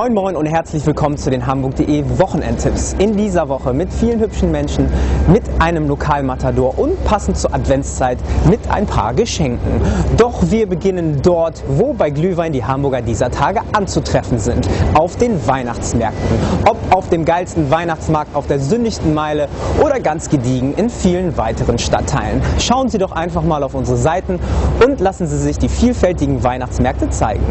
Moin Moin und herzlich willkommen zu den Hamburg.de Wochenendtipps. In dieser Woche mit vielen hübschen Menschen, mit einem Lokalmatador und passend zur Adventszeit mit ein paar Geschenken. Doch wir beginnen dort, wo bei Glühwein die Hamburger dieser Tage anzutreffen sind. Auf den Weihnachtsmärkten. Ob auf dem geilsten Weihnachtsmarkt auf der sündigsten Meile oder ganz gediegen in vielen weiteren Stadtteilen. Schauen Sie doch einfach mal auf unsere Seiten und lassen Sie sich die vielfältigen Weihnachtsmärkte zeigen.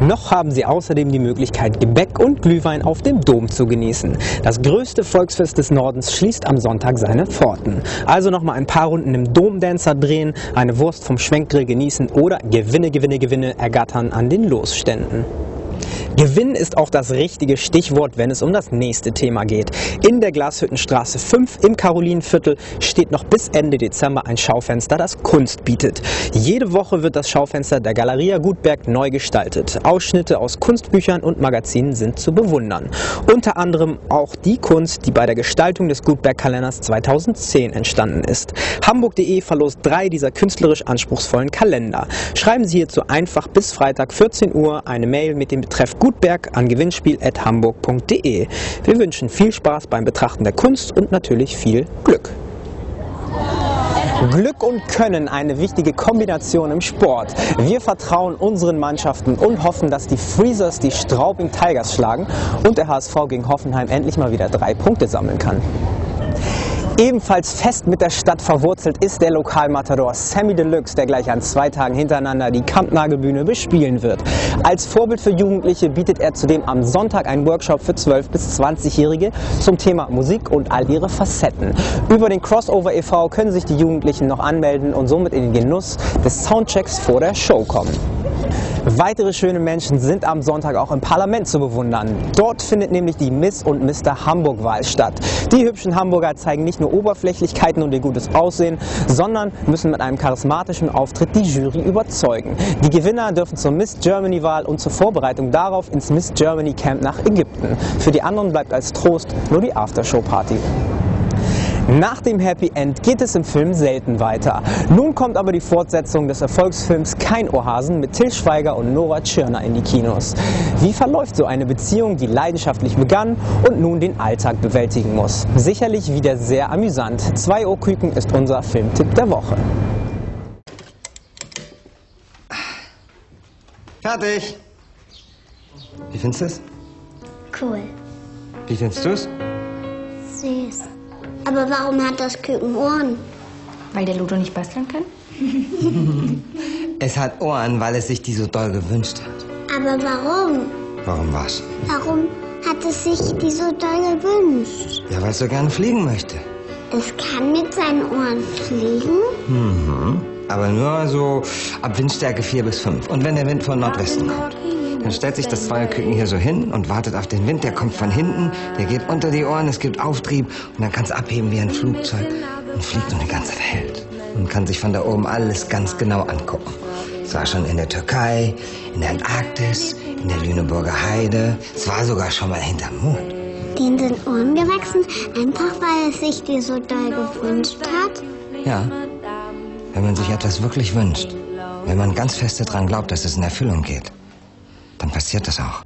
Noch haben Sie außerdem die Möglichkeit, Gebäck und Glühwein auf dem Dom zu genießen. Das größte Volksfest des Nordens schließt am Sonntag seine Pforten. Also noch mal ein paar Runden im Domdancer drehen, eine Wurst vom Schwenkgrill genießen oder Gewinne, Gewinne, Gewinne ergattern an den Losständen. Gewinn ist auch das richtige Stichwort, wenn es um das nächste Thema geht. In der Glashüttenstraße 5 im Karolinenviertel steht noch bis Ende Dezember ein Schaufenster, das Kunst bietet. Jede Woche wird das Schaufenster der Galeria Gutberg neu gestaltet. Ausschnitte aus Kunstbüchern und Magazinen sind zu bewundern. Unter anderem auch die Kunst, die bei der Gestaltung des Gutberg-Kalenders 2010 entstanden ist. Hamburg.de verlost drei dieser künstlerisch anspruchsvollen Kalender. Schreiben Sie hierzu einfach bis Freitag 14 Uhr eine Mail mit dem Betreff Gutberg an gewinnspiel.hamburg.de. Wir wünschen viel Spaß beim Betrachten der Kunst und natürlich viel Glück. Glück und Können, eine wichtige Kombination im Sport. Wir vertrauen unseren Mannschaften und hoffen, dass die Freezers die Straubing Tigers schlagen und der HSV gegen Hoffenheim endlich mal wieder drei Punkte sammeln kann. Ebenfalls fest mit der Stadt verwurzelt ist der Lokalmatador Sammy Deluxe, der gleich an zwei Tagen hintereinander die Kampnagelbühne bespielen wird. Als Vorbild für Jugendliche bietet er zudem am Sonntag einen Workshop für 12- bis 20-Jährige zum Thema Musik und all ihre Facetten. Über den Crossover e.V. können sich die Jugendlichen noch anmelden und somit in den Genuss des Soundchecks vor der Show kommen. Weitere schöne Menschen sind am Sonntag auch im Parlament zu bewundern. Dort findet nämlich die Miss und Mr. Hamburg-Wahl statt. Die hübschen Hamburger zeigen nicht nur Oberflächlichkeiten und ihr gutes Aussehen, sondern müssen mit einem charismatischen Auftritt die Jury überzeugen. Die Gewinner dürfen zur Miss Germany-Wahl und zur Vorbereitung darauf ins Miss Germany Camp nach Ägypten. Für die anderen bleibt als Trost nur die Aftershow-Party. Nach dem Happy End geht es im Film selten weiter. Nun kommt aber die Fortsetzung des Erfolgsfilms Kein Ohrhasen mit Till Schweiger und Nora Tschirner in die Kinos. Wie verläuft so eine Beziehung, die leidenschaftlich begann und nun den Alltag bewältigen muss? Sicherlich wieder sehr amüsant. Zwei Ohrküken ist unser Filmtipp der Woche. Fertig. Wie findest du es? Cool. Wie findest du es? Süß. Aber warum hat das Küken Ohren? Weil der Ludo nicht basteln kann? Es hat Ohren, weil es sich die so doll gewünscht hat. Aber warum? Warum was? Warum hat es sich die so doll gewünscht? Ja, weil es so gerne fliegen möchte. Es kann mit seinen Ohren fliegen? Mhm. Aber nur so ab Windstärke 4 bis 5. Und wenn der Wind von Nordwesten kommt. Dann stellt sich das Zweierküken hier so hin und wartet auf den Wind. Der kommt von hinten, der geht unter die Ohren, es gibt Auftrieb und dann kann es abheben wie ein Flugzeug und fliegt und die ganze hält. Und kann sich von da oben alles ganz genau angucken. Es war schon in der Türkei, in der Antarktis, in der Lüneburger Heide. Es war sogar schon mal hinterm Mond. Den sind Ohren gewachsen, einfach weil es sich die so doll gewünscht hat? Ja. Wenn man sich etwas wirklich wünscht, wenn man ganz fest daran glaubt, dass es in Erfüllung geht, dann passiert das auch.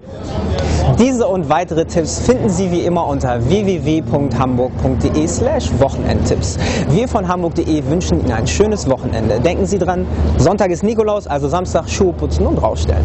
Diese und weitere Tipps finden Sie wie immer unter www.hamburg.de slash Wochenendtipps. Wir von Hamburg.de wünschen Ihnen ein schönes Wochenende. Denken Sie dran, Sonntag ist Nikolaus, also Samstag Schuhe putzen und rausstellen.